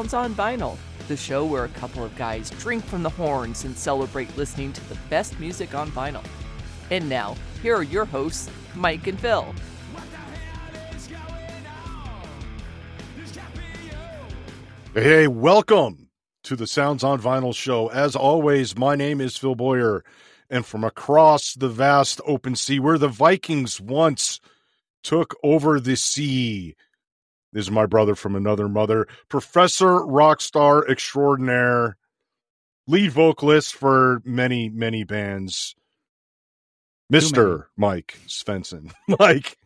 Sounds on Vinyl, the show where a couple of guys drink from the horns and celebrate listening to the best music on vinyl. And now, here are your hosts, Mike and Phil. Hey, welcome to the Sounds on Vinyl show. As always, my name is Phil Boyer, and from across the vast open sea where the Vikings once took over the sea, this is my brother from another mother, Professor Rockstar Extraordinaire, lead vocalist for many, many bands, Mr. Mike Svensson. Mike.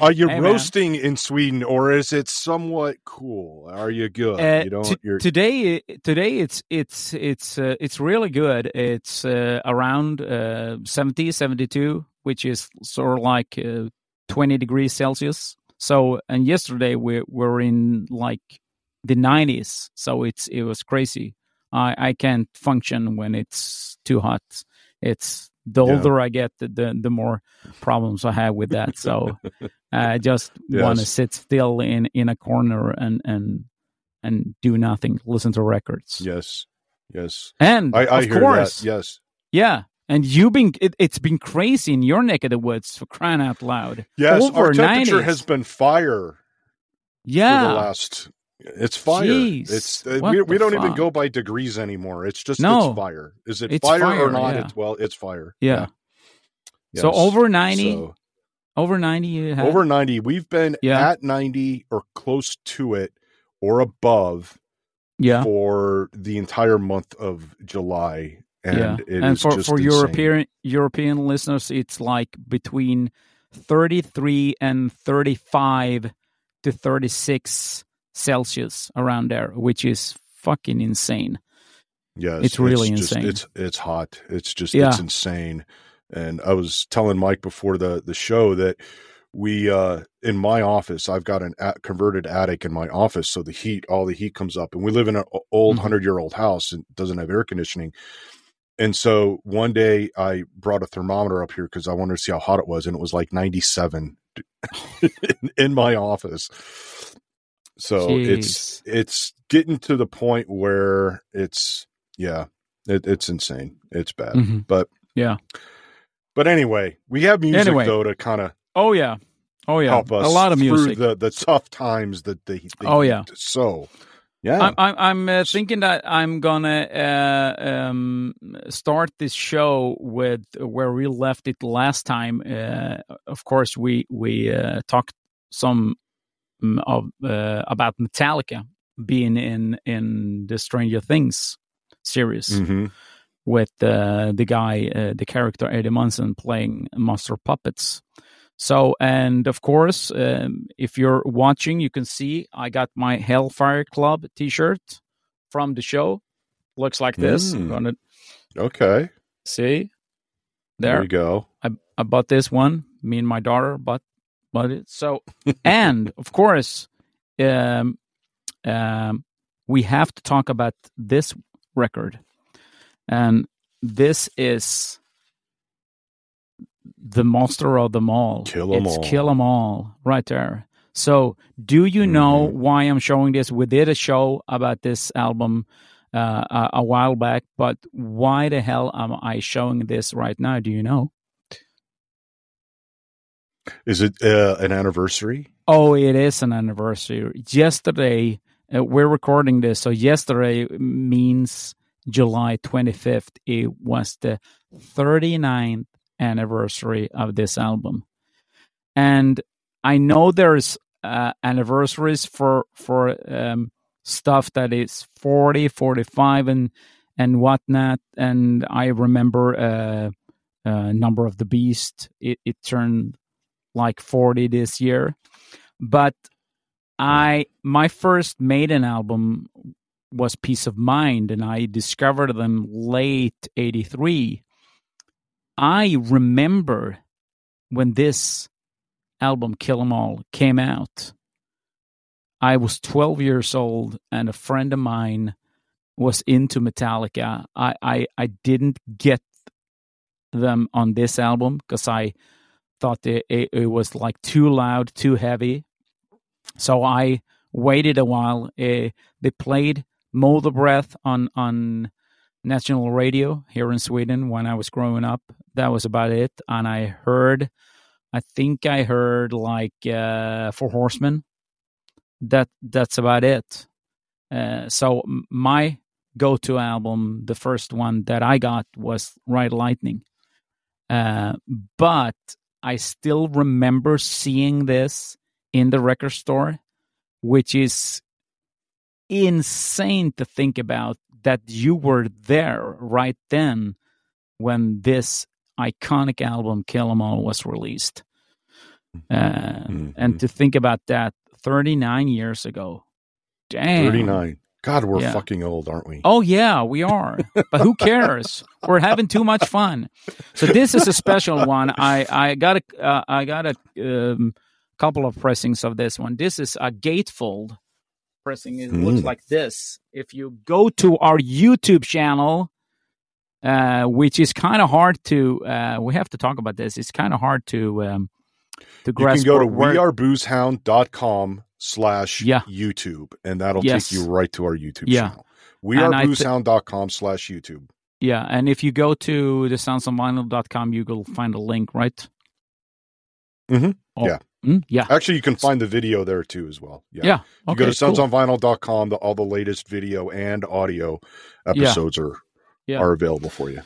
Are you Hey, man. roasting in Sweden, or is it somewhat cool? Are you good? Uh, you don't. t- you're, today, today it's it's it's uh, it's really good. It's uh, around uh, 70, 72, which is sort of like uh, twenty degrees Celsius. So, and yesterday we were in like the nineties. So it's it was crazy. I I can't function when it's too hot. It's the Yeah. older I get, the the, the more problems I have with that. So I just want to sit still in in a corner and and and do nothing, listen to records. yes, yes. And I, I of hear course, that. Yes, yeah. And you've been it, it's been crazy in your neck of the woods for crying out loud. yes. Over Our temperature 90s. has been fire for the last. It's fire. Jeez. It's uh, we, we don't even go by degrees anymore. It's just No. it's fire. Is it fire, fire, or not? yeah. It's well, it's fire. Yeah. So Yes. over 90, So, over 90 you have over ninety. We've been Yeah. at ninety or close to it or above Yeah. for the entire month of July, and yeah. and for just for. European European listeners it's like between 33 and 35 to 36 Celsius around there, which is fucking insane. Yes, It's really just- insane. It's it's hot. It's just Yeah. it's insane. And I was telling Mike before the the show that we uh in my office I've got an a- converted attic in my office, so the heat, all the heat comes up, and we live in an old hundred year old house and doesn't have air conditioning. And so one day I brought a thermometer up here because I wanted to see how hot it was, and it was like ninety seven in, in my office. So it's it's getting to the point where it's yeah, it, it's insane. It's bad. Mhm. But Yeah. But anyway, we have music Anyway. though to kind of Oh yeah. Oh yeah. help us a lot of through music. the the tough times that they. they Oh, yeah. So yeah, I'm I'm, I'm uh, thinking that I'm gonna uh, um, start this show with where we left it last time. Uh, of course, we we uh, talked some mm, of uh, about Metallica being in in the Stranger Things series hmm with uh, the guy, uh, the character Eddie Munson playing Master Puppets. So, and of course, um, if you're watching, you can see I got my Hellfire Club T-shirt from the show. Looks like this. Mm. gonna okay. see There there. you go. I, I bought this one. Me and my daughter bought bought it. So, and of course, um, um, we have to talk about this record, and this is the monster of them all. Kill 'em it's all. kill 'em all right there. So, do you know Mhm. why I'm showing this? We did a show about this album uh, a, a while back, but why the hell am I showing this right now? Do you know? Is it uh, an anniversary? Oh, it is an anniversary. Yesterday, uh, we're recording this, so yesterday means July 25th. It was the 39th anniversary of this album. And I know there's uh, anniversaries for for um, stuff that is 40, 45 and and whatnot. And I remember uh, uh, Number of the Beast. It, it turned like 40 this year. But I my first Maiden album was Piece of Mind, and I discovered them late '83. I remember when this album Kill 'Em All came out. I was 12 years old, and a friend of mine was into Metallica. I I, I didn't get them on this album because I thought it, it, it was like too loud, too heavy. So I waited a while. Uh, they played "Motorbreath" on on national radio here in Sweden when I was growing up. That was about it. And I heard, I think I heard like uh, Four Horsemen. That that's about it. Uh, so my go-to album, the first one that I got was Ride Lightning. Uh, but I still remember seeing this in the record store, which is insane to think about that you were there right then when this iconic album Kill 'Em All was released. Uh, mm-hmm. And to think about that 39 years ago. Damn. 39. God, we're yeah. fucking old, aren't we? Oh yeah, we are. but who cares? we're having too much fun. So this is a special one. I I got a uh, I got a um, couple of pressings of this one. This is a gatefold pressing. It mm. looks like this. If you go to our YouTube channel, uh, which is kind of hard to, uh, we have to talk about this. It's kind of hard to um, to grasp. You can go to weareboozehound.com slash. YouTube, and that'll yes. take you right to our YouTube yeah. channel. Weareboozehound.com slash YouTube. Yeah, and if you go to the soundsonvinyl.com, you will find a link, right? Mm-hmm. Oh, yeah. Mm, yeah. Actually, you can find the video there too as well. Yeah. yeah. You go to soundsonvinyl.com, the, all the latest video and audio episodes yeah. are yeah. are available for you.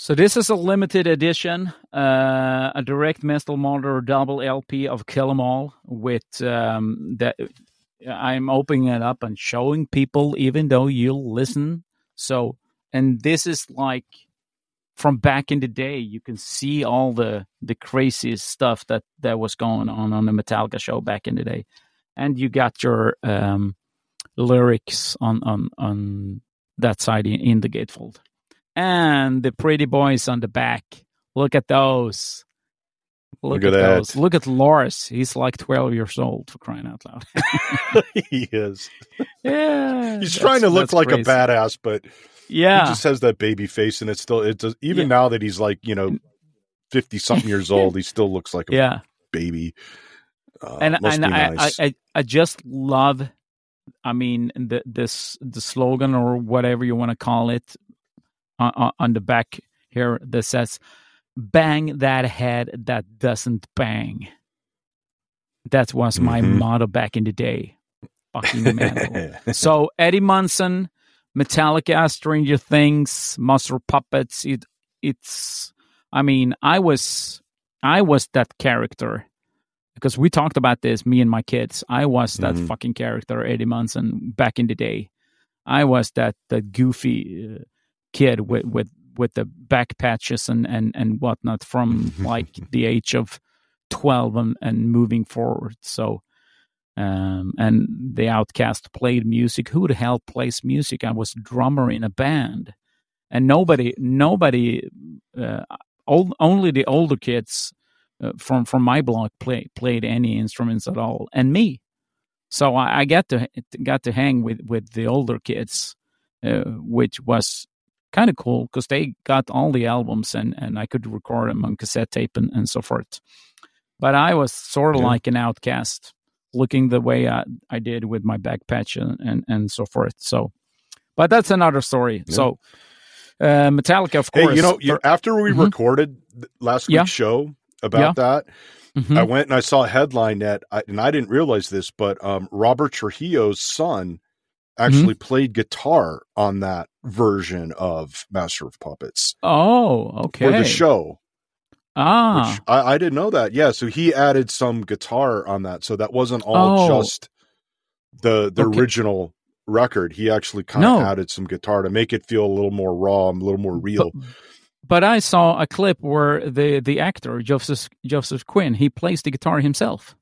So this is a limited edition, uh, a direct metal master double LP of Kill 'Em All with um, that. I'm opening it up and showing people, even though you'll listen. So, and this is like from back in the day. You can see all the the craziest stuff that that was going on on the Metallica show back in the day, and you got your um, lyrics on on on that side in, in the gatefold and the pretty boys on the back. Look at those. Look, Look at, at those. Look at Lars. He's like 12 years old for crying out loud. he is. Yeah. He's trying to look like crazy. a badass, but yeah. He just has that baby face and it's still it does even yeah. now that he's like, you know, 50 something years old, he still looks like a yeah. baby. Uh, and and nice. I, I I just love I mean the this the slogan or whatever you want to call it on, on the back here that says bang that head that doesn't bang. That was my mm-hmm. motto back in the day. Fucking metal so eddie munson metallica stranger things master puppets it it's i mean i was i was that character. Because we talked about this me and my kids. I was that mm-hmm. fucking character eddie munson back in the day. I was that that goofy uh, kid with with with the back patches and and and whatnot from like the age of 12 and, and moving forward. So um, and the outcast played music. Who the hell plays music? I was drummer in a band. And nobody nobody uh, old, only the older kids uh, from from my block play, played any instruments at all. And me. So I, I got to got to hang with with the older kids uh, which was kind of cool because they got all the albums and, and I could record them on cassette tape and, and so forth. But I was sort of yeah. like an outcast, looking the way I, I did with my back patch and, and, and so forth. So, but that's another story. Yeah. So, uh, Metallica, of course. Hey, you know, for, after we mm-hmm. recorded last week's yeah. show about that, mm-hmm. I went and I saw a headline that, I, and I didn't realize this, but um, Robert Trujillo's son actually mm-hmm. played guitar on that version of Master of Puppets. Oh, okay. For the show. Ah. I, I, didn't know that. Yeah, so he added some guitar on that. So that wasn't all oh. just the the okay. original record. He actually kind of no. added some guitar to make it feel a little more raw, and a little more real. But, but I saw a clip where the the actor Joseph Joseph Quinn he plays the guitar himself.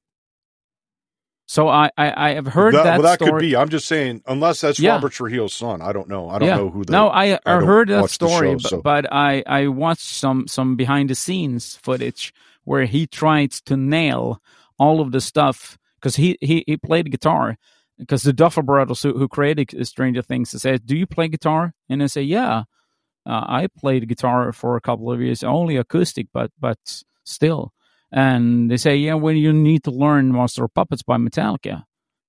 So I, I, I have heard that. that well, that story. could be. I'm just saying, unless that's yeah. Robert Trujillo's son. I don't know. I don't yeah. know who. The, no, I, I, heard that story, show, but, so. but I, I watched some some behind the scenes footage where he tried to nail all of the stuff because he, he he played guitar because the Duffer Brothers who, who created Stranger Things said, "Do you play guitar?" And I say, "Yeah, uh, I played guitar for a couple of years, only acoustic, but but still." And they say, yeah, well, you need to learn Master of Puppets by Metallica.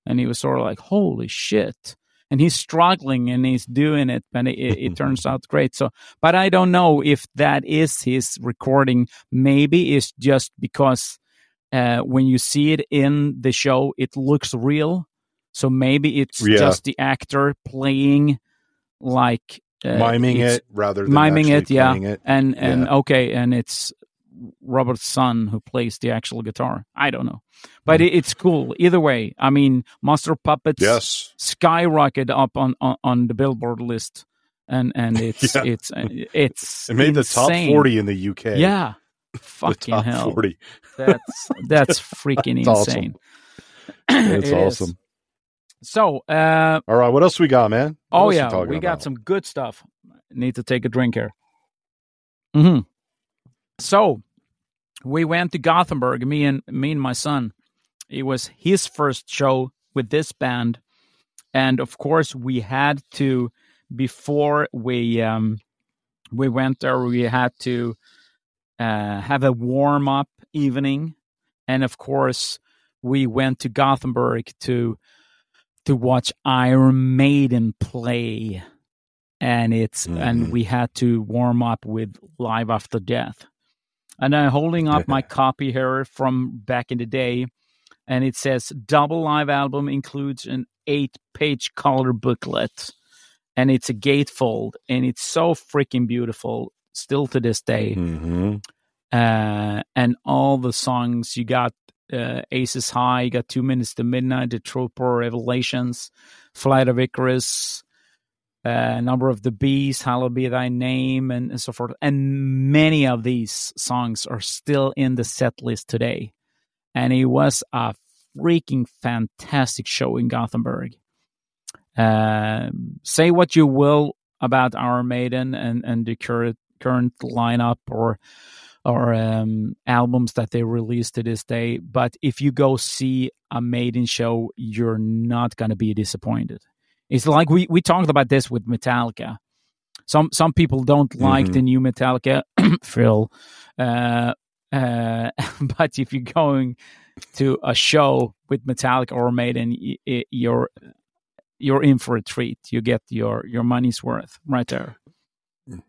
and he was sort of like, "Holy shit!" And he's struggling and he's doing it, but it, it, it turns out great. So, but I don't know if that is his recording. Maybe it's just because uh, when you see it in the show, it looks real. So maybe it's Yeah. just the actor playing like uh, miming it rather than miming it, yeah. it. and and Yeah. okay, and it's Robert's son who plays the actual guitar. I don't know, but it, it's cool either way. I mean, Master Puppets Yes. skyrocket up on, on on the Billboard list, and and it's Yeah. it's it's It made the top 40 in the UK. Yeah, fucking hell, 40. that's that's freaking That's insane. That's It is. awesome. So, uh, All right. What else we got, man? What oh yeah, we got some good stuff. Need to take a drink here. hmm So, we went to Gothenburg. Me and me and my son. It was his first show with this band, and of course, we had to before we um we went there. We had to uh, have a warm up evening, and of course, we went to Gothenburg to to watch Iron Maiden play, and it's Mhm. and we had to warm up with Live After Death. And I'm holding up my copy here from back in the day, and it says double live album includes an eight-page color booklet, and it's a gatefold, and it's so freaking beautiful still to this day Mhm. uh, and all the songs you got uh, Aces High, you got Two Minutes to Midnight, The Trooper, Revelations, Flight of Icarus, uh, Number of the Beast, Hallowed Be Thy Name, and, and so forth. And many of these songs are still in the set list today. And it was a freaking fantastic show in Gothenburg. Um say what you will about our Maiden and, and the current current lineup or or um, albums that they released to this day. But if you go see a Maiden show, you're not going to be disappointed. It's like we, we talked about this with Metallica. Some some people don't like Mhm. the new Metallica, Phil. Uh, uh, but if you're going to a show with Metallica or Maiden, y- y- you're you're in for a treat. You get your your money's worth right there.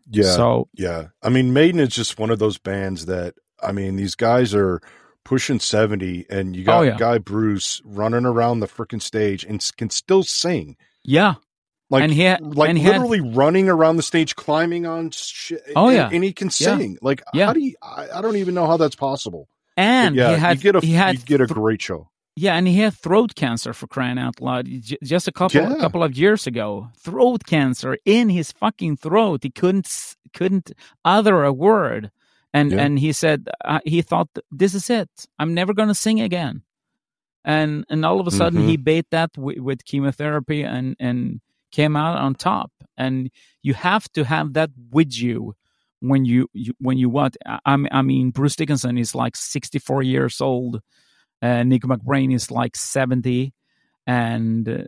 Yeah. So Yeah. I mean, Maiden is just one of those bands that, I mean, these guys are pushing 70, and you got Oh, yeah. Guy Bruce running around the freaking stage and can still sing. Yeah, Like, and he had, like and he had- literally running around the stage, climbing on shit. Oh, and, yeah. And he can Yeah. sing. Like, Yeah. how do you, I, I don't even know how that's possible. But and yeah, he had you get a, he had you get a great show. Yeah, and he had throat cancer for crying out loud j- just a couple Yeah. a couple of years ago. Throat cancer in his fucking throat. He couldn't couldn't utter a word, and Yeah. and he said uh, he thought this is it. I'm never going to sing again. And and all of a sudden Mhm. he beat that w- with chemotherapy and and came out on top. And you have to have that with you when you, you when you what I, I mean Bruce Dickinson is like 64 years old uh, Nick McBrain is like 70 and uh,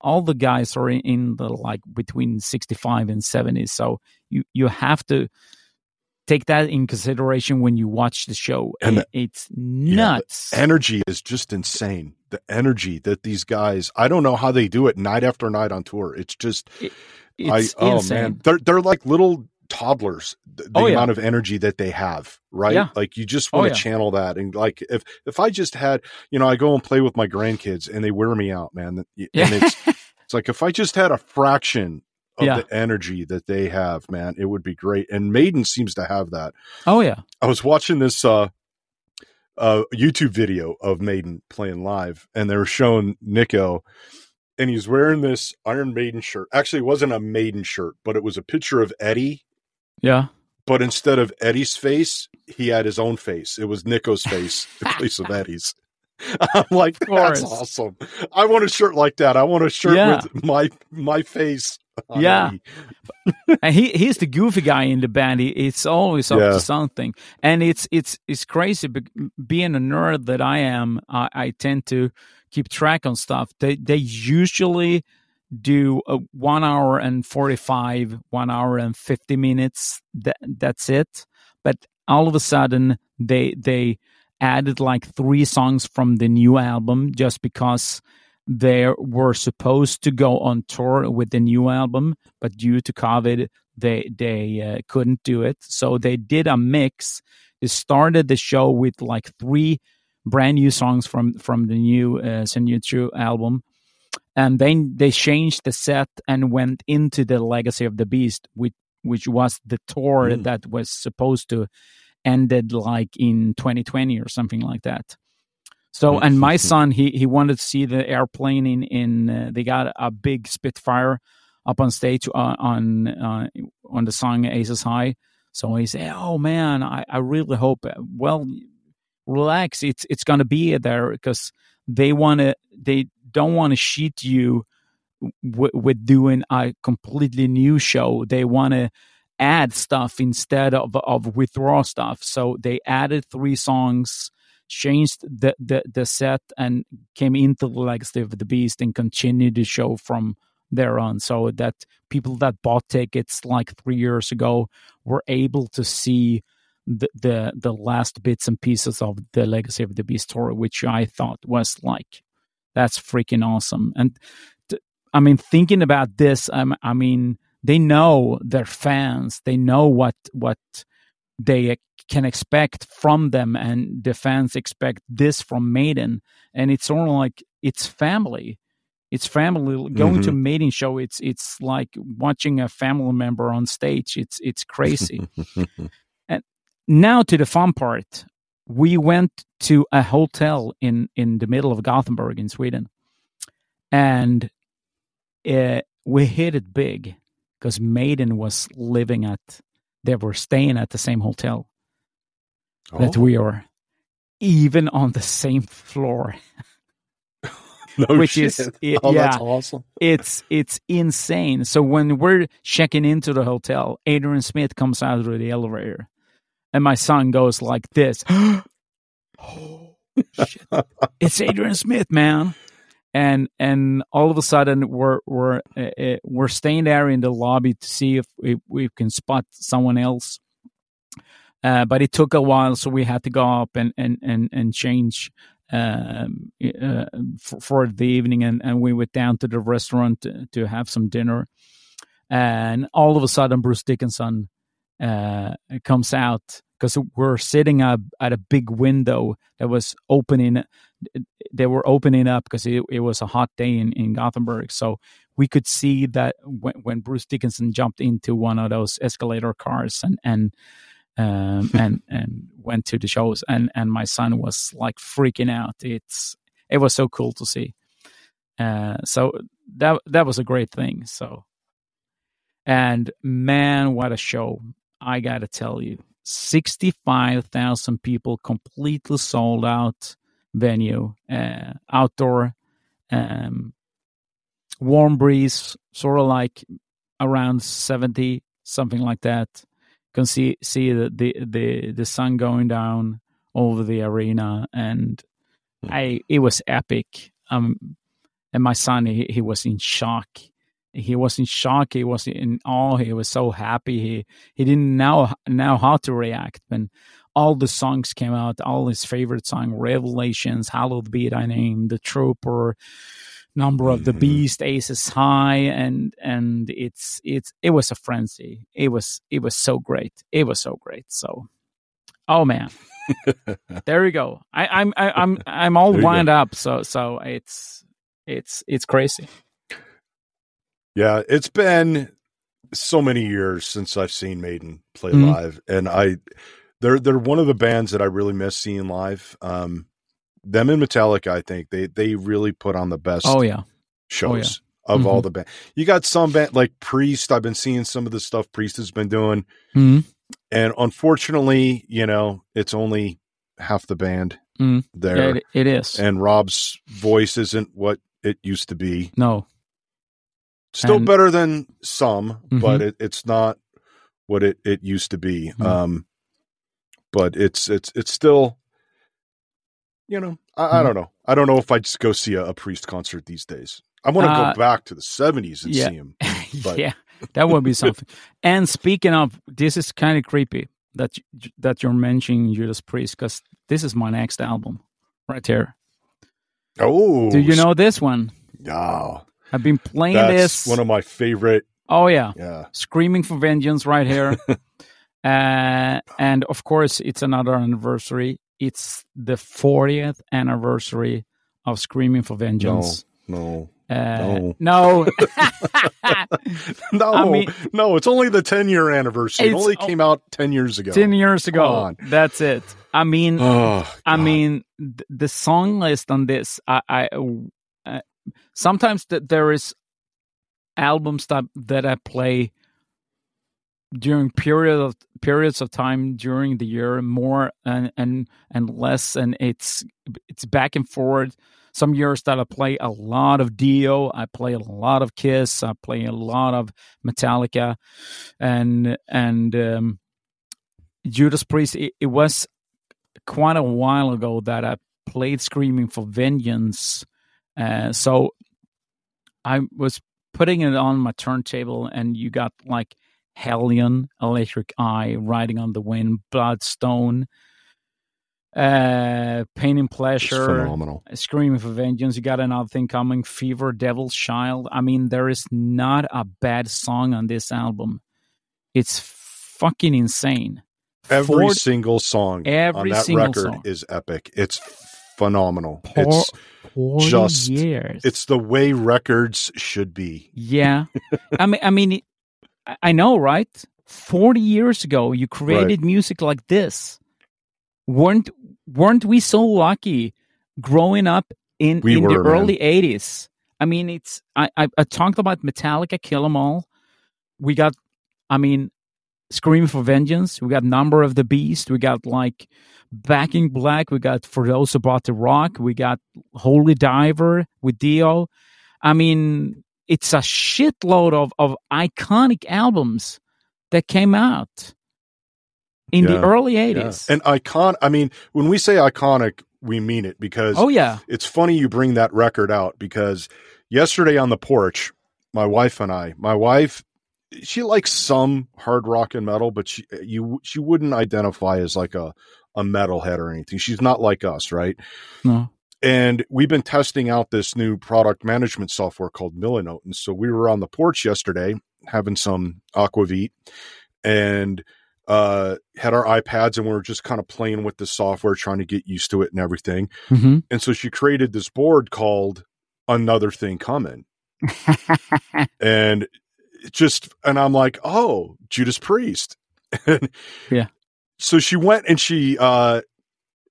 all the guys are in, in the like between 65 and 70 so you you have to take that in consideration when you watch the show And It- it's nuts Energy is just insane. The energy that these guys, I don't know how they do it night after night on tour. It's just, it's I, oh man, they're, they're like little toddlers the, the Oh, yeah. amount of energy that they have right Yeah. like you just Oh, want to yeah. channel that and like if if i just had you know i go and play with my grandkids and they wear me out man and yeah it's it's like if i just had a fraction of Yeah. the energy that they have man it would be great and maiden seems to have that oh yeah i was watching this uh uh youtube video of maiden playing live and they were showing Nicko and he's wearing this iron maiden shirt actually it wasn't a maiden shirt but it was a picture of eddie yeah but instead of Eddie's face, he had his own face. It was Nicko's face in place of Eddie's. I'm like, that's awesome. I want a shirt like that. I want a shirt Yeah. with my my face. Yeah. And he he's the goofy guy in the band. He, it's always up Yeah. to something, and it's it's it's crazy. But being a nerd that I am, I, I tend to keep track on stuff. They they usually do a one hour and forty five, one hour and fifty minutes. That that's it. But all of a sudden, they they added like three songs from the new album just because they were supposed to go on tour with the new album, but due to COVID, they they uh, couldn't do it. So they did a mix. They started the show with like three brand new songs from from the new uh, Senjutsu album, and then they changed the set and went into the Legacy of the Beast, which which was the tour mm. that was supposed to ended like in 2020 or something like that. So, and my son, he he wanted to see the airplane in in. Uh, they got a big Spitfire up on stage uh, on uh, on the song Aces High. So he said, "Oh man, I, I really hope. Well, relax. It's it's gonna be there because they want to. They don't want to cheat you w- with doing a completely new show. They want to." add stuff instead of of withdraw stuff so they added three songs changed the, the, the set and came into the legacy of the beast and continued the show from there on. So that people that bought tickets like three years ago were able to see the, the the last bits and pieces of the legacy of the beast story which i thought was like that's freaking awesome. And i mean thinking about this um, i mean they know their fans. They know what what they can expect from them and the fans expect this from maiden. And it's sort of like it's family. It's family going mm-hmm. to maiden show it's it's like watching a family member on stage. It's it's crazy. And now to the fun part. We went to a hotel in in the middle of gothenburg in sweden. And uh, we hit it big because maiden was living at they were staying at the same hotel oh. that we are, even on the same floor. no which shit. is it, oh, yeah, awesome. it's it's insane. So when we're checking into the hotel, Adrian Smith comes out of the elevator, and my son goes like this. oh shit! it's Adrian Smith, man and and all of a sudden we're we're uh, we're staying there in the lobby to see if we, we can spot someone else. Uh, but it took a while so we had to go up and and and, and change um, uh, for, for, the evening and, and we went down to the restaurant to, to, have some dinner. And all of a sudden bruce dickinson uh, comes out because we're sitting at a big window that was opening they were opening up because it, it was a hot day in, in Gothenburg. So we could see that when, when Bruce Dickinson jumped into one of those escalator cars and and um, and and went to the shows, and and my son was like freaking out. It's it was so cool to see. Uh, so that that was a great thing. So, and man, what a show! I gotta tell you, sixty five thousand people completely sold out venue, uh, outdoor, um, warm breeze, sort of like around 70, something like that. You can see see the, the the the sun going down over the arena, and hmm. I it was epic. Um, and my son he, he was in shock. He was in shock. He was in awe. He was so happy. He he didn't know know how to react. And all the songs came out, all his favorite song, Revelations, Hallowed Be Thy Name, The Trooper, Number of the mm-hmm. Beast, Aces High, and and it's it's it was a frenzy. It was it was so great. It was so great. So, oh man, there you go. I, I'm I, I'm I'm all wound up. So so it's it's it's crazy. Yeah, it's been so many years since I've seen Maiden play mm-hmm. live, and I they're they're one of the bands that I really miss seeing live. Um, them and Metallica, I think they they really put on the best. Oh yeah, shows oh, yeah. of mm-hmm. all the band. You got some band like Priest. I've been seeing some of the stuff Priest has been doing, mm-hmm. and unfortunately, you know, it's only half the band mm-hmm. there. Yeah, it, it is, and Rob's voice isn't what it used to be. No, still and, better than some, but mm-hmm. it, it's not what it it used to be. Mm-hmm. Um, but it's it's it's still you know I, mm-hmm. I don't know I don't know if I just go see a, a priest concert these days. I want to uh, go back to the seventies and yeah. see him. But. yeah, that would be something. and speaking of, this is kind of creepy that that you're mentioning Judas Priest because this is my next album right here. Oh, Do you know this one? Yeah, I've been playing that's this. one of my favorite. oh yeah, Yeah, screaming for vengeance right here. uh, and of course, it's another anniversary. It's the 40th anniversary of Screaming for Vengeance. no, Uh, no. no, I mean- no. It's only the ten year anniversary. It only came out ten years ago. 10 years ago. That's it. I mean, Oh, I mean, th- the song list on this, I, I uh, sometimes th- there is albums that that I play during period of periods of time during the year, more and and and less, and it's it's back and forth. Some years that I play a lot of Dio, I play a lot of Kiss, I play a lot of Metallica, and and um, Judas Priest. It, it was quite a while ago that I played Screaming for Vengeance. Uh, so I was putting it on my turntable, and you got like Hellion, Electric Eye, Riding on the Wind, Bloodstone, uh, Pain and It's Pleasure, phenomenal. Screaming for Vengeance. You got another thing coming, Fever, Devil's Child. I mean, there is not a bad song on this album. It's fucking insane. Every Ford- single song on that record song. is epic. It's phenomenal. Por- It's 40 just- years. it's the way records should be. yeah. I mean, I mean, I- know, right? Forty years ago, you created music like this. weren't weren't we so lucky growing up in, We in were, the man. early 80s i mean it's I, I i talked about metallica kill 'em all. We got i mean scream for vengeance. We got number of the beast. We got like back in black. We got for those about to rock. We got holy diver with dio. I mean it's a shitload of of iconic albums that came out in the Yeah. early Yeah. 80s And icon I mean, when we say iconic, we mean it because oh yeah it's funny you bring that record out because yesterday on the porch, my wife and I, my wife, she likes some hard rock and metal, but she you she wouldn't identify as like a a metalhead or anything. She's not like us, right? no And we've been testing out this new product management software called Milanote. And so we were on the porch yesterday having some aquavit and uh had our iPads and we were just kind of playing with the software, trying to get used to it and everything. hmm And so she created this board called Another Thing Coming. And it just, and I'm like, oh, Judas Priest. Yeah. So she went and she uh,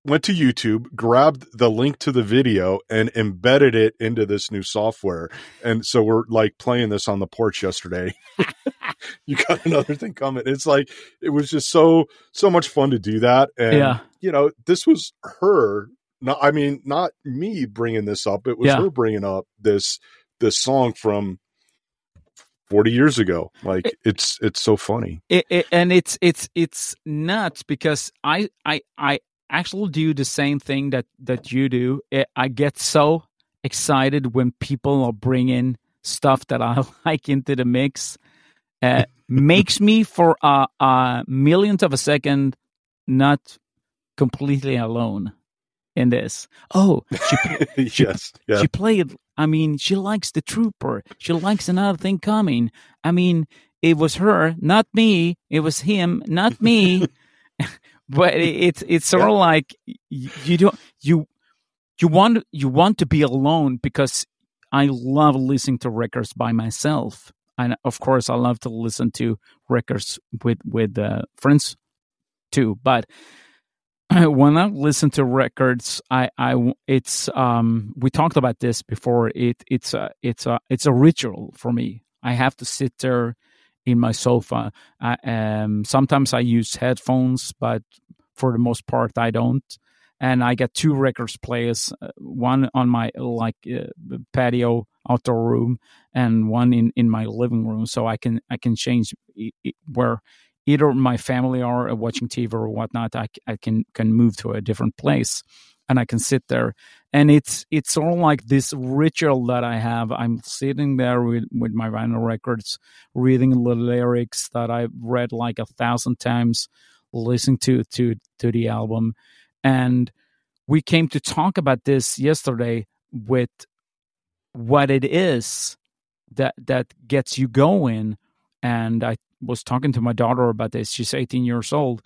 went to YouTube, grabbed the link to the video, and embedded it into this new software. And so we're like playing this on the porch yesterday. you got another thing coming. It's like, it was just so, so much fun to do that. And, yeah you know, this was her. Not, I mean, not me bringing this up. It was Yeah. her bringing up this this song from forty years ago. Like it's it's so funny. it, it, and it's it's it's nuts because I I I actually do the same thing that that you do. It, I get so excited when people are bringing stuff that I like into the mix. Uh, makes me for a, a millionth of a second not completely alone in this. Oh, she yes, yeah, she played. I mean, she likes the trooper. She likes another thing coming. I mean, it was her, not me. It was him, not me. But it, it's it's sort of like you don't you you want you want to be alone because I love listening to records by myself, and of course I love to listen to records with with uh, friends too. But when I listen to records, I, I, it's, um, we talked about this before. It, it's a, it's a, it's a ritual for me. I have to sit there in my sofa. I, um, sometimes I use headphones, but for the most part, I don't. And I get two records players, uh, one on my like uh, patio outdoor room, and one in in my living room, so I can I can change where either my family are watching TV or whatnot, I, I can can move to a different place, and I can sit there, and it's it's sort of like this ritual that I have. I'm sitting there with with my vinyl records, reading the lyrics that I've read like a thousand times, listening to to to the album, and we came to talk about this yesterday. with what it is that that gets you going and i was talking to my daughter about this she's 18 years old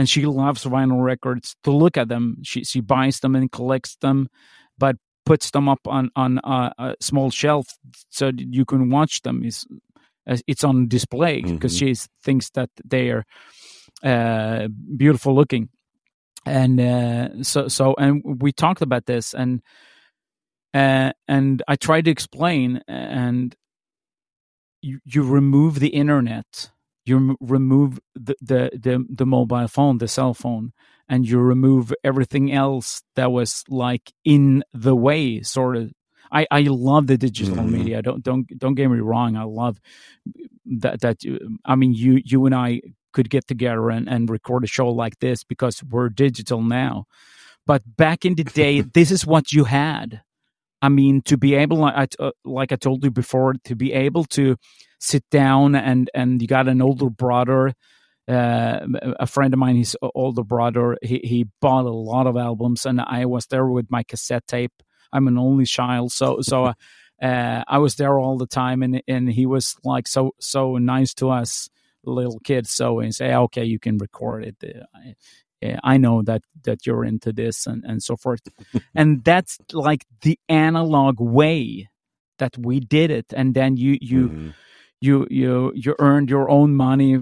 and she loves vinyl records to look at them. She she buys them and collects them but puts them up on on a, a small shelf so you can watch them. It's it's on display because mm-hmm. she thinks that they are uh, beautiful looking. And uh, so so and we talked about this and uh, and I tried to explain and you you remove the internet you remove the, the the the mobile phone the cell phone and you remove everything else that was like in the way sort of I, I love the digital mm-hmm. media. Don't don't don't get me wrong. I love that that I mean you you and I could get together and, and record a show like this because we're digital now. But back in the day, this is what you had. I mean, to be able, like I, uh, like I told you before, to be able to sit down and and you got an older brother, uh, a friend of mine, his older brother, he he bought a lot of albums, and I was there with my cassette tape. I'm an only child, so so uh, uh, I was there all the time, and and he was like so so nice to us little kids. So and say, okay, you can record it. I know that that you're into this and and so forth, and that's like the analog way that we did it, and then you you. Mm-hmm. You you you earned your own money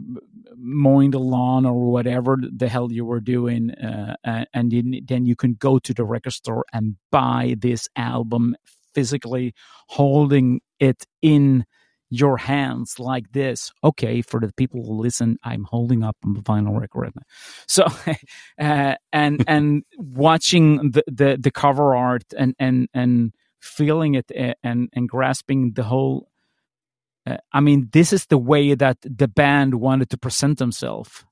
mowing the lawn or whatever the hell you were doing, uh, and then you can go to the record store and buy this album physically, holding it in your hands like this. Okay, for the people who listen, I'm holding up a vinyl record. So, uh, and and watching the, the the cover art and and and feeling it uh, and and grasping the whole. Uh, I mean, this is the way that the band wanted to present themselves,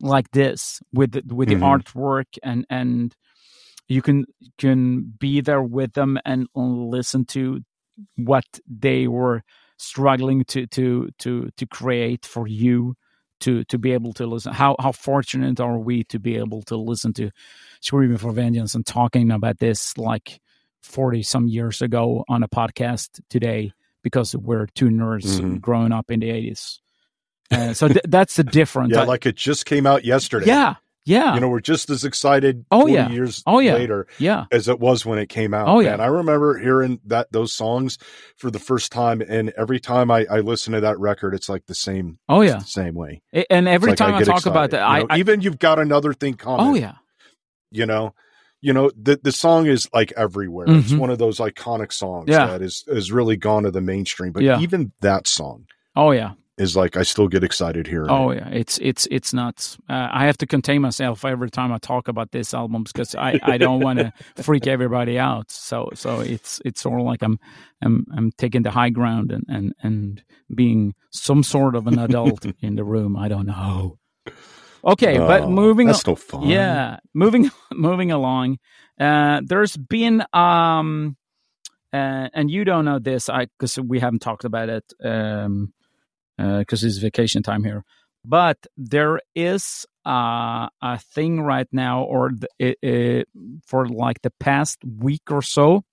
like this with the, with mm-hmm. the artwork and and you can can be there with them and listen to what they were struggling to to to to create for you to to be able to listen. How how fortunate are we to be able to listen to screaming for vengeance and talking about this like 40 some years ago on a podcast today because we're two nerds mm-hmm. growing up in the 80s uh, so th- that's the difference. Yeah like it just came out yesterday. Yeah yeah. You know, we're just as excited oh, yeah. years oh, yeah. later yeah. as it was when it came out. Oh, yeah. And I remember hearing that those songs for the first time. And every time I, I listen to that record, it's like the same. Oh, yeah. The same way. And every like time I, I talk excited. about that, I, know, I, even you've got another thing coming. Oh, yeah. You know, you know the the song is like everywhere. Mm-hmm. It's one of those iconic songs yeah. that is has really gone to the mainstream. But yeah. even that song, oh yeah, is like I still get excited here. Oh yeah, it's it's it's nuts. Uh, I have to contain myself every time I talk about this album because I, I don't want to freak everybody out. So so it's it's sort of like I'm I'm I'm taking the high ground and and and being some sort of an adult in the room. I don't know. Okay, oh, but moving that's no fun. Yeah, moving moving along. Uh, there's been um, uh, and you don't know this, I because we haven't talked about it. Um, because uh, it's vacation time here. But there is uh, a thing right now, or it, for like the past week or so,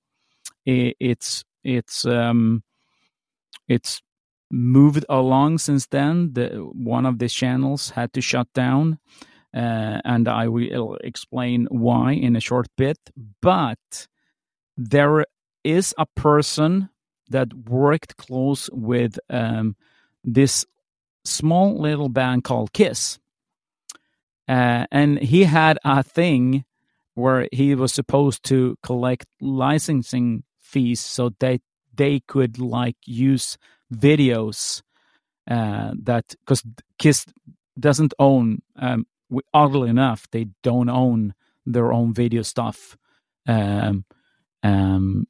it, it's it's um, it's moved along since then. The one of the channels had to shut down, uh, and I will explain why in a short bit. But there is a person that worked close with um, this small little band called Kiss. Uh, and he had a thing where he was supposed to collect licensing fees so that they could like use videos uh, that because Kiss doesn't own um, oddly enough they don't own their own video stuff um, um,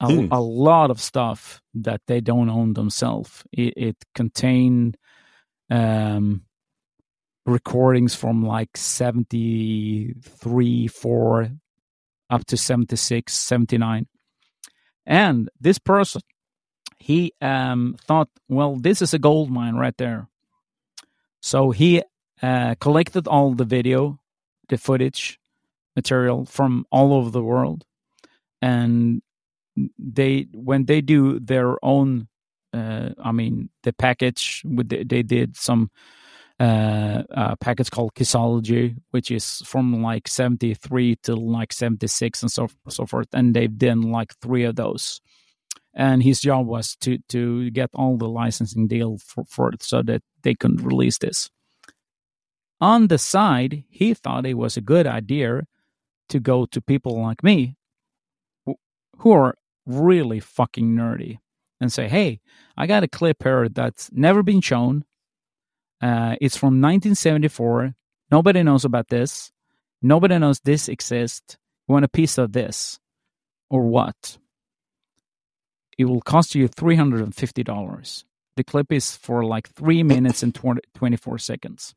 a, hmm. a, lot of stuff that they don't own themselves. It, it contained um, recordings from like 73, 4 up to 76, 79. And this person, he um, thought, well, this is a gold mine right there. So he uh, collected all the video, the footage material from all over the world and they when they do their own uh, I mean the package with the, they did some uh, uh, package called Kissology, which is from like 73 to like 76 and so so forth. And they've done like three of those. And his job was to to get all the licensing deal for, for it so that they could release this. On the side he thought it was a good idea to go to people like me who are really fucking nerdy and say, hey, I got a clip here that's never been shown. Uh, it's from 1974. Nobody knows about this. Nobody knows this exists. You want a piece of this or what? It will cost you $350. The clip is for like three minutes and 20, 24 seconds.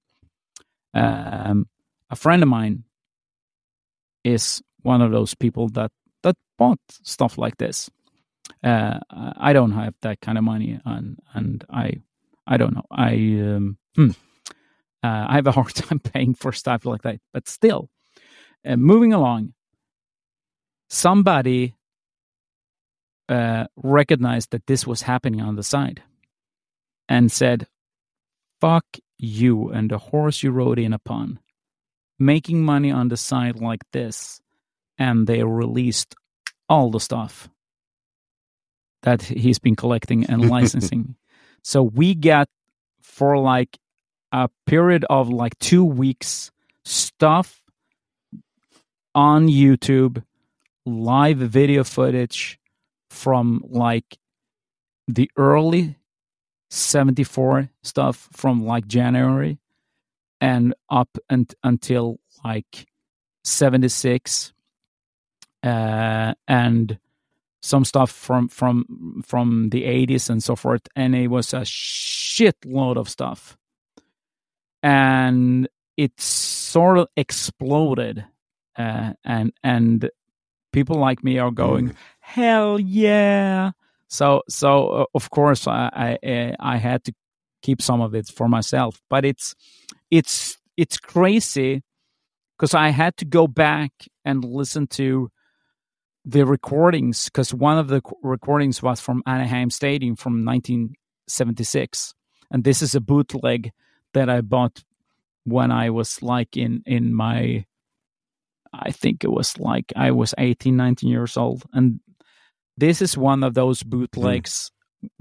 Um, a friend of mine is one of those people that that bought stuff like this. Uh, I don't have that kind of money, and and I I don't know. I um, hmm, uh, I have a hard time paying for stuff like that. But still, uh, moving along, somebody uh, recognized that this was happening on the side, and said, "Fuck you and the horse you rode in upon." Making money on the side like this and they released all the stuff that he's been collecting and licensing. so we get for like a period of like two weeks stuff on YouTube, live video footage from like the early 74 stuff from like January and up and until like 76 uh, and some stuff from from from the 80s and so forth. And it was a shitload of stuff. And it sort of exploded uh, and and people like me are going mm. hell yeah. So so uh, of course I, I i had to keep some of it for myself. But it's it's it's crazy because i had to go back and listen to the recordings because one of the recordings was from Anaheim Stadium from 1976, and this is a bootleg that I bought when I was like in in my I think it was like I was 18 19 years old and this is one of those bootlegs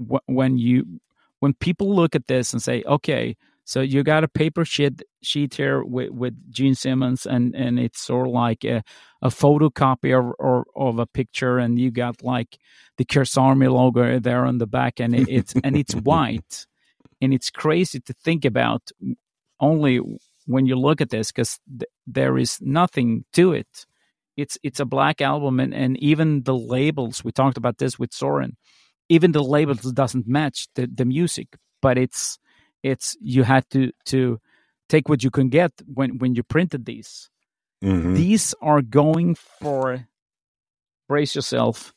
mm. when you when people look at this and say okay so you got a paper sheet sheet here with, with Gene Simmons, and, and it's sort of like a, a photocopy of, or, of a picture, and you got like the Kiss Army logo there on the back, and it, it's and it's white, and it's crazy to think about only when you look at this because th- there is nothing to it. It's it's a black album, and, and even the labels we talked about this with Soren, even the labels doesn't match the the music, but it's it's you had to to take what you can get when when you printed these. Mm-hmm. These are going for brace yourself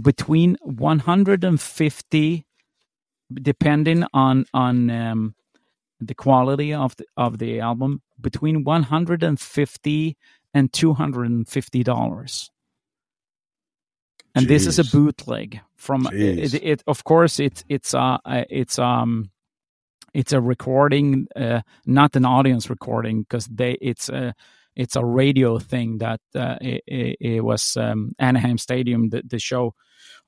between 150 depending on on um, the quality of the of the album between 150 and 250 dollars and Jeez. this is a bootleg from it, it, of course it's it's uh it's um it's a recording, uh, not an audience recording, because they it's a it's a radio thing that uh, it, it, it, was um, Anaheim Stadium. The, the, show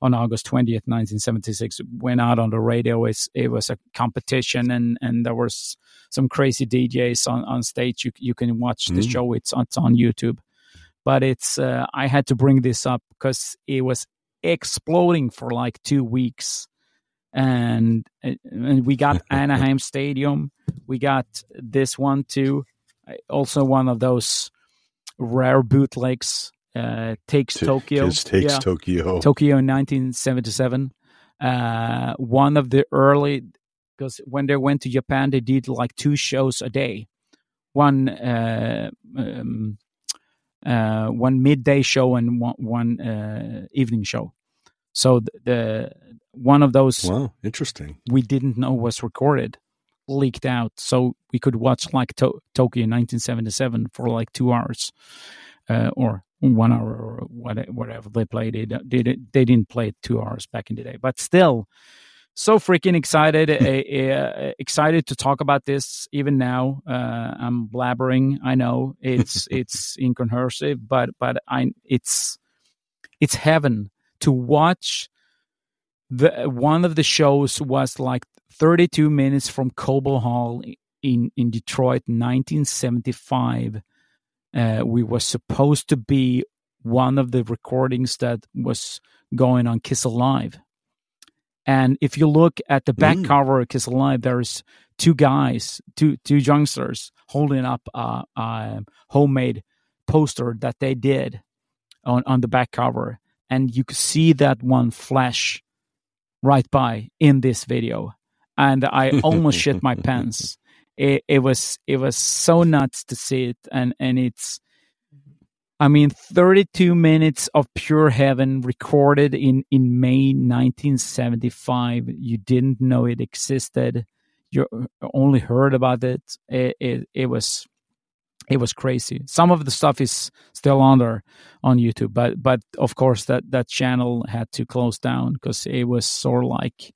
on August twentieth, nineteen seventy six, went out on the radio. It's, it was a competition, and and there was some crazy DJs on, on stage. You you can watch the mm. show. It's it's on YouTube, but it's uh, I had to bring this up because it was exploding for like two weeks and and we got Anaheim Stadium. We got this one too, also one of those rare bootlegs. Uh, takes T- Tokyo. Takes yeah. Tokyo. Tokyo in 1977. Uh, one of the early because when they went to Japan, they did like two shows a day. One uh, um, uh, one midday show and one, one uh, evening show. So the, the one of those wow interesting. we didn't know was recorded leaked out. So we could watch like to- tokyo 1977 for like two hours uh, or one hour or whatever. They played it. They, they didn't play it two hours back in the day, but still, so freaking excited uh, excited to talk about this even now. Uh, i'm blabbering i know. It's it's inconclusive but but i it's it's heaven to watch the one of the shows was like 32 minutes from cobo hall in in detroit 1975 uh, we were supposed to be one of the recordings that was going on kiss alive and if you look at the back mm. cover of Kiss Alive, there's two guys, two two youngsters holding up a, a, homemade poster that they did on, on the back cover. And you could see that one flash right by in this video. And I almost shit my pants. It, it was it was so nuts to see it and, and it's I mean, 32 minutes of pure heaven recorded in, in May 1975. You didn't know it existed. You only heard about it. It, it, it was it was crazy. Some of the stuff is still on there on YouTube, but but of course that that channel had to close down because it was sort of like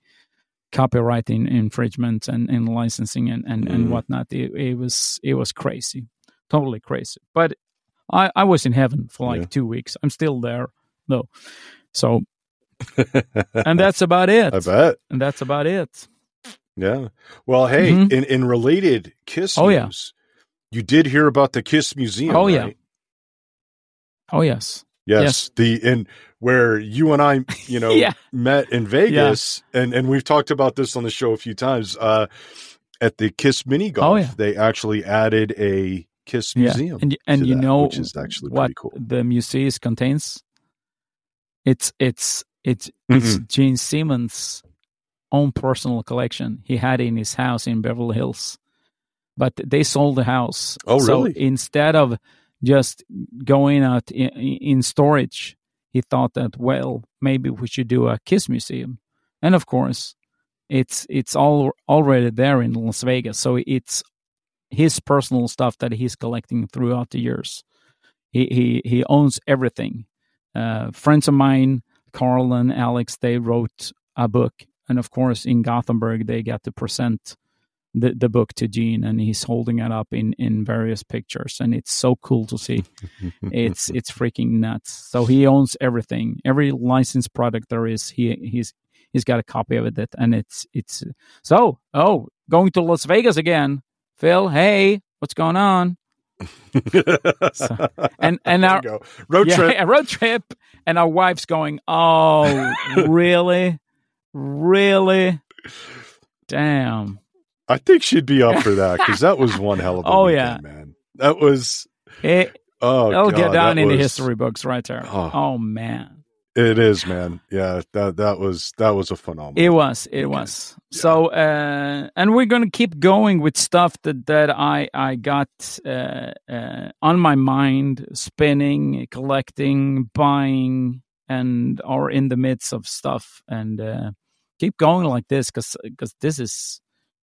copyright infringement and, and licensing and, and, mm. and whatnot. It, it was it was crazy, totally crazy. But I, I was in heaven for like yeah. two weeks. I'm still there though. So, and that's about it. I bet. And that's about it. Yeah. Well, hey, mm-hmm. in, in related Kiss oh, news. You did hear about the Kiss Museum. Oh, right? yeah. Oh, yes. Yes, yes, the and where you and I, you know, yeah. met in Vegas, yeah. and and we've talked about this on the show a few times. Uh, at the Kiss mini golf, oh, yeah. they actually added a Kiss Museum. Yeah. And, and you that, know which is actually what cool. the museum contains? It's it's it's mm-hmm. it's Gene Simmons' own personal collection. He had in his house in Beverly Hills, but they sold the house. Oh, so really? Instead of just going out in, in storage, he thought that well, maybe we should do a Kiss museum. And of course, it's it's all already there in Las Vegas, so it's his personal stuff that he's collecting throughout the years. He he he owns everything. Uh, friends of mine, Carl and Alex, they wrote a book, and of course in Gothenburg they got to present the the book to Gene, and he's holding it up in in various pictures, and it's so cool to see. it's it's freaking nuts. So he owns everything, every licensed product there is. He he's he's got a copy of it, and it's it's so oh going to Las Vegas again. Phil, hey, what's going on? so, and and our road yeah, trip, a road trip, and our wife's going, "Oh, really, really, damn." I think she'd be up for that because that was one hell of a oh weekend, yeah, man. That was it. Oh, it'll God, get down into was, history books right there. Oh, oh man, it is, man. Yeah, that that was that was a phenomenal. It was. It was. Yeah. So, uh, and we're gonna keep going with stuff that that I I got uh, uh, on my mind, spinning, collecting, buying, and are in the midst of stuff, and uh, keep going like this because because this is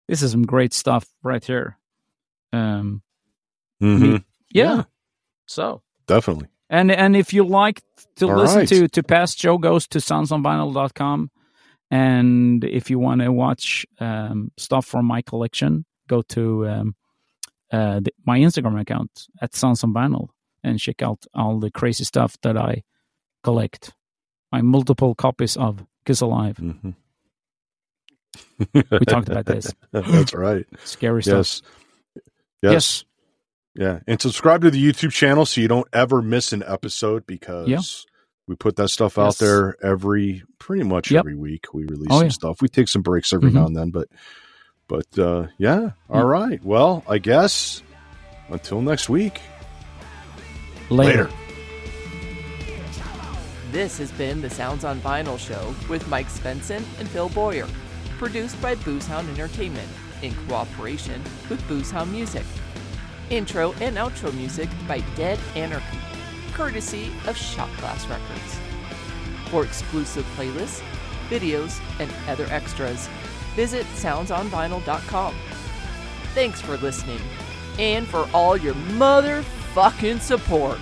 this is some great stuff right here. Um, mm-hmm. yeah. yeah. So definitely. And and if you like to All listen right. to to past show goes to soundsonvinyl.com. And if you want to watch um, stuff from my collection, go to um, uh, the, my Instagram account at Sounds on Vinyl and check out all the crazy stuff that I collect. My multiple copies of Kiss Alive. Mm-hmm. We talked about this. That's right. Scary stuff. Yes. Yes. yes. Yeah, and subscribe to the YouTube channel so you don't ever miss an episode because yeah. we put that stuff out there every pretty much yep. every week. We release oh, some yeah. stuff. We take some breaks every mm-hmm. now and then, but but uh, yeah. All right. Well, I guess until next week. Later. Later. This has been the Sounds on Vinyl show with Mike Svensson and Phil Boyer, produced by Boozehound Entertainment in cooperation with Boozehound Music. Intro and outro music by Dead Anarchy, courtesy of Shot Glass Records. For exclusive playlists, videos, and other extras, visit soundsonvinyl.com. Thanks for listening and for all your motherfucking support.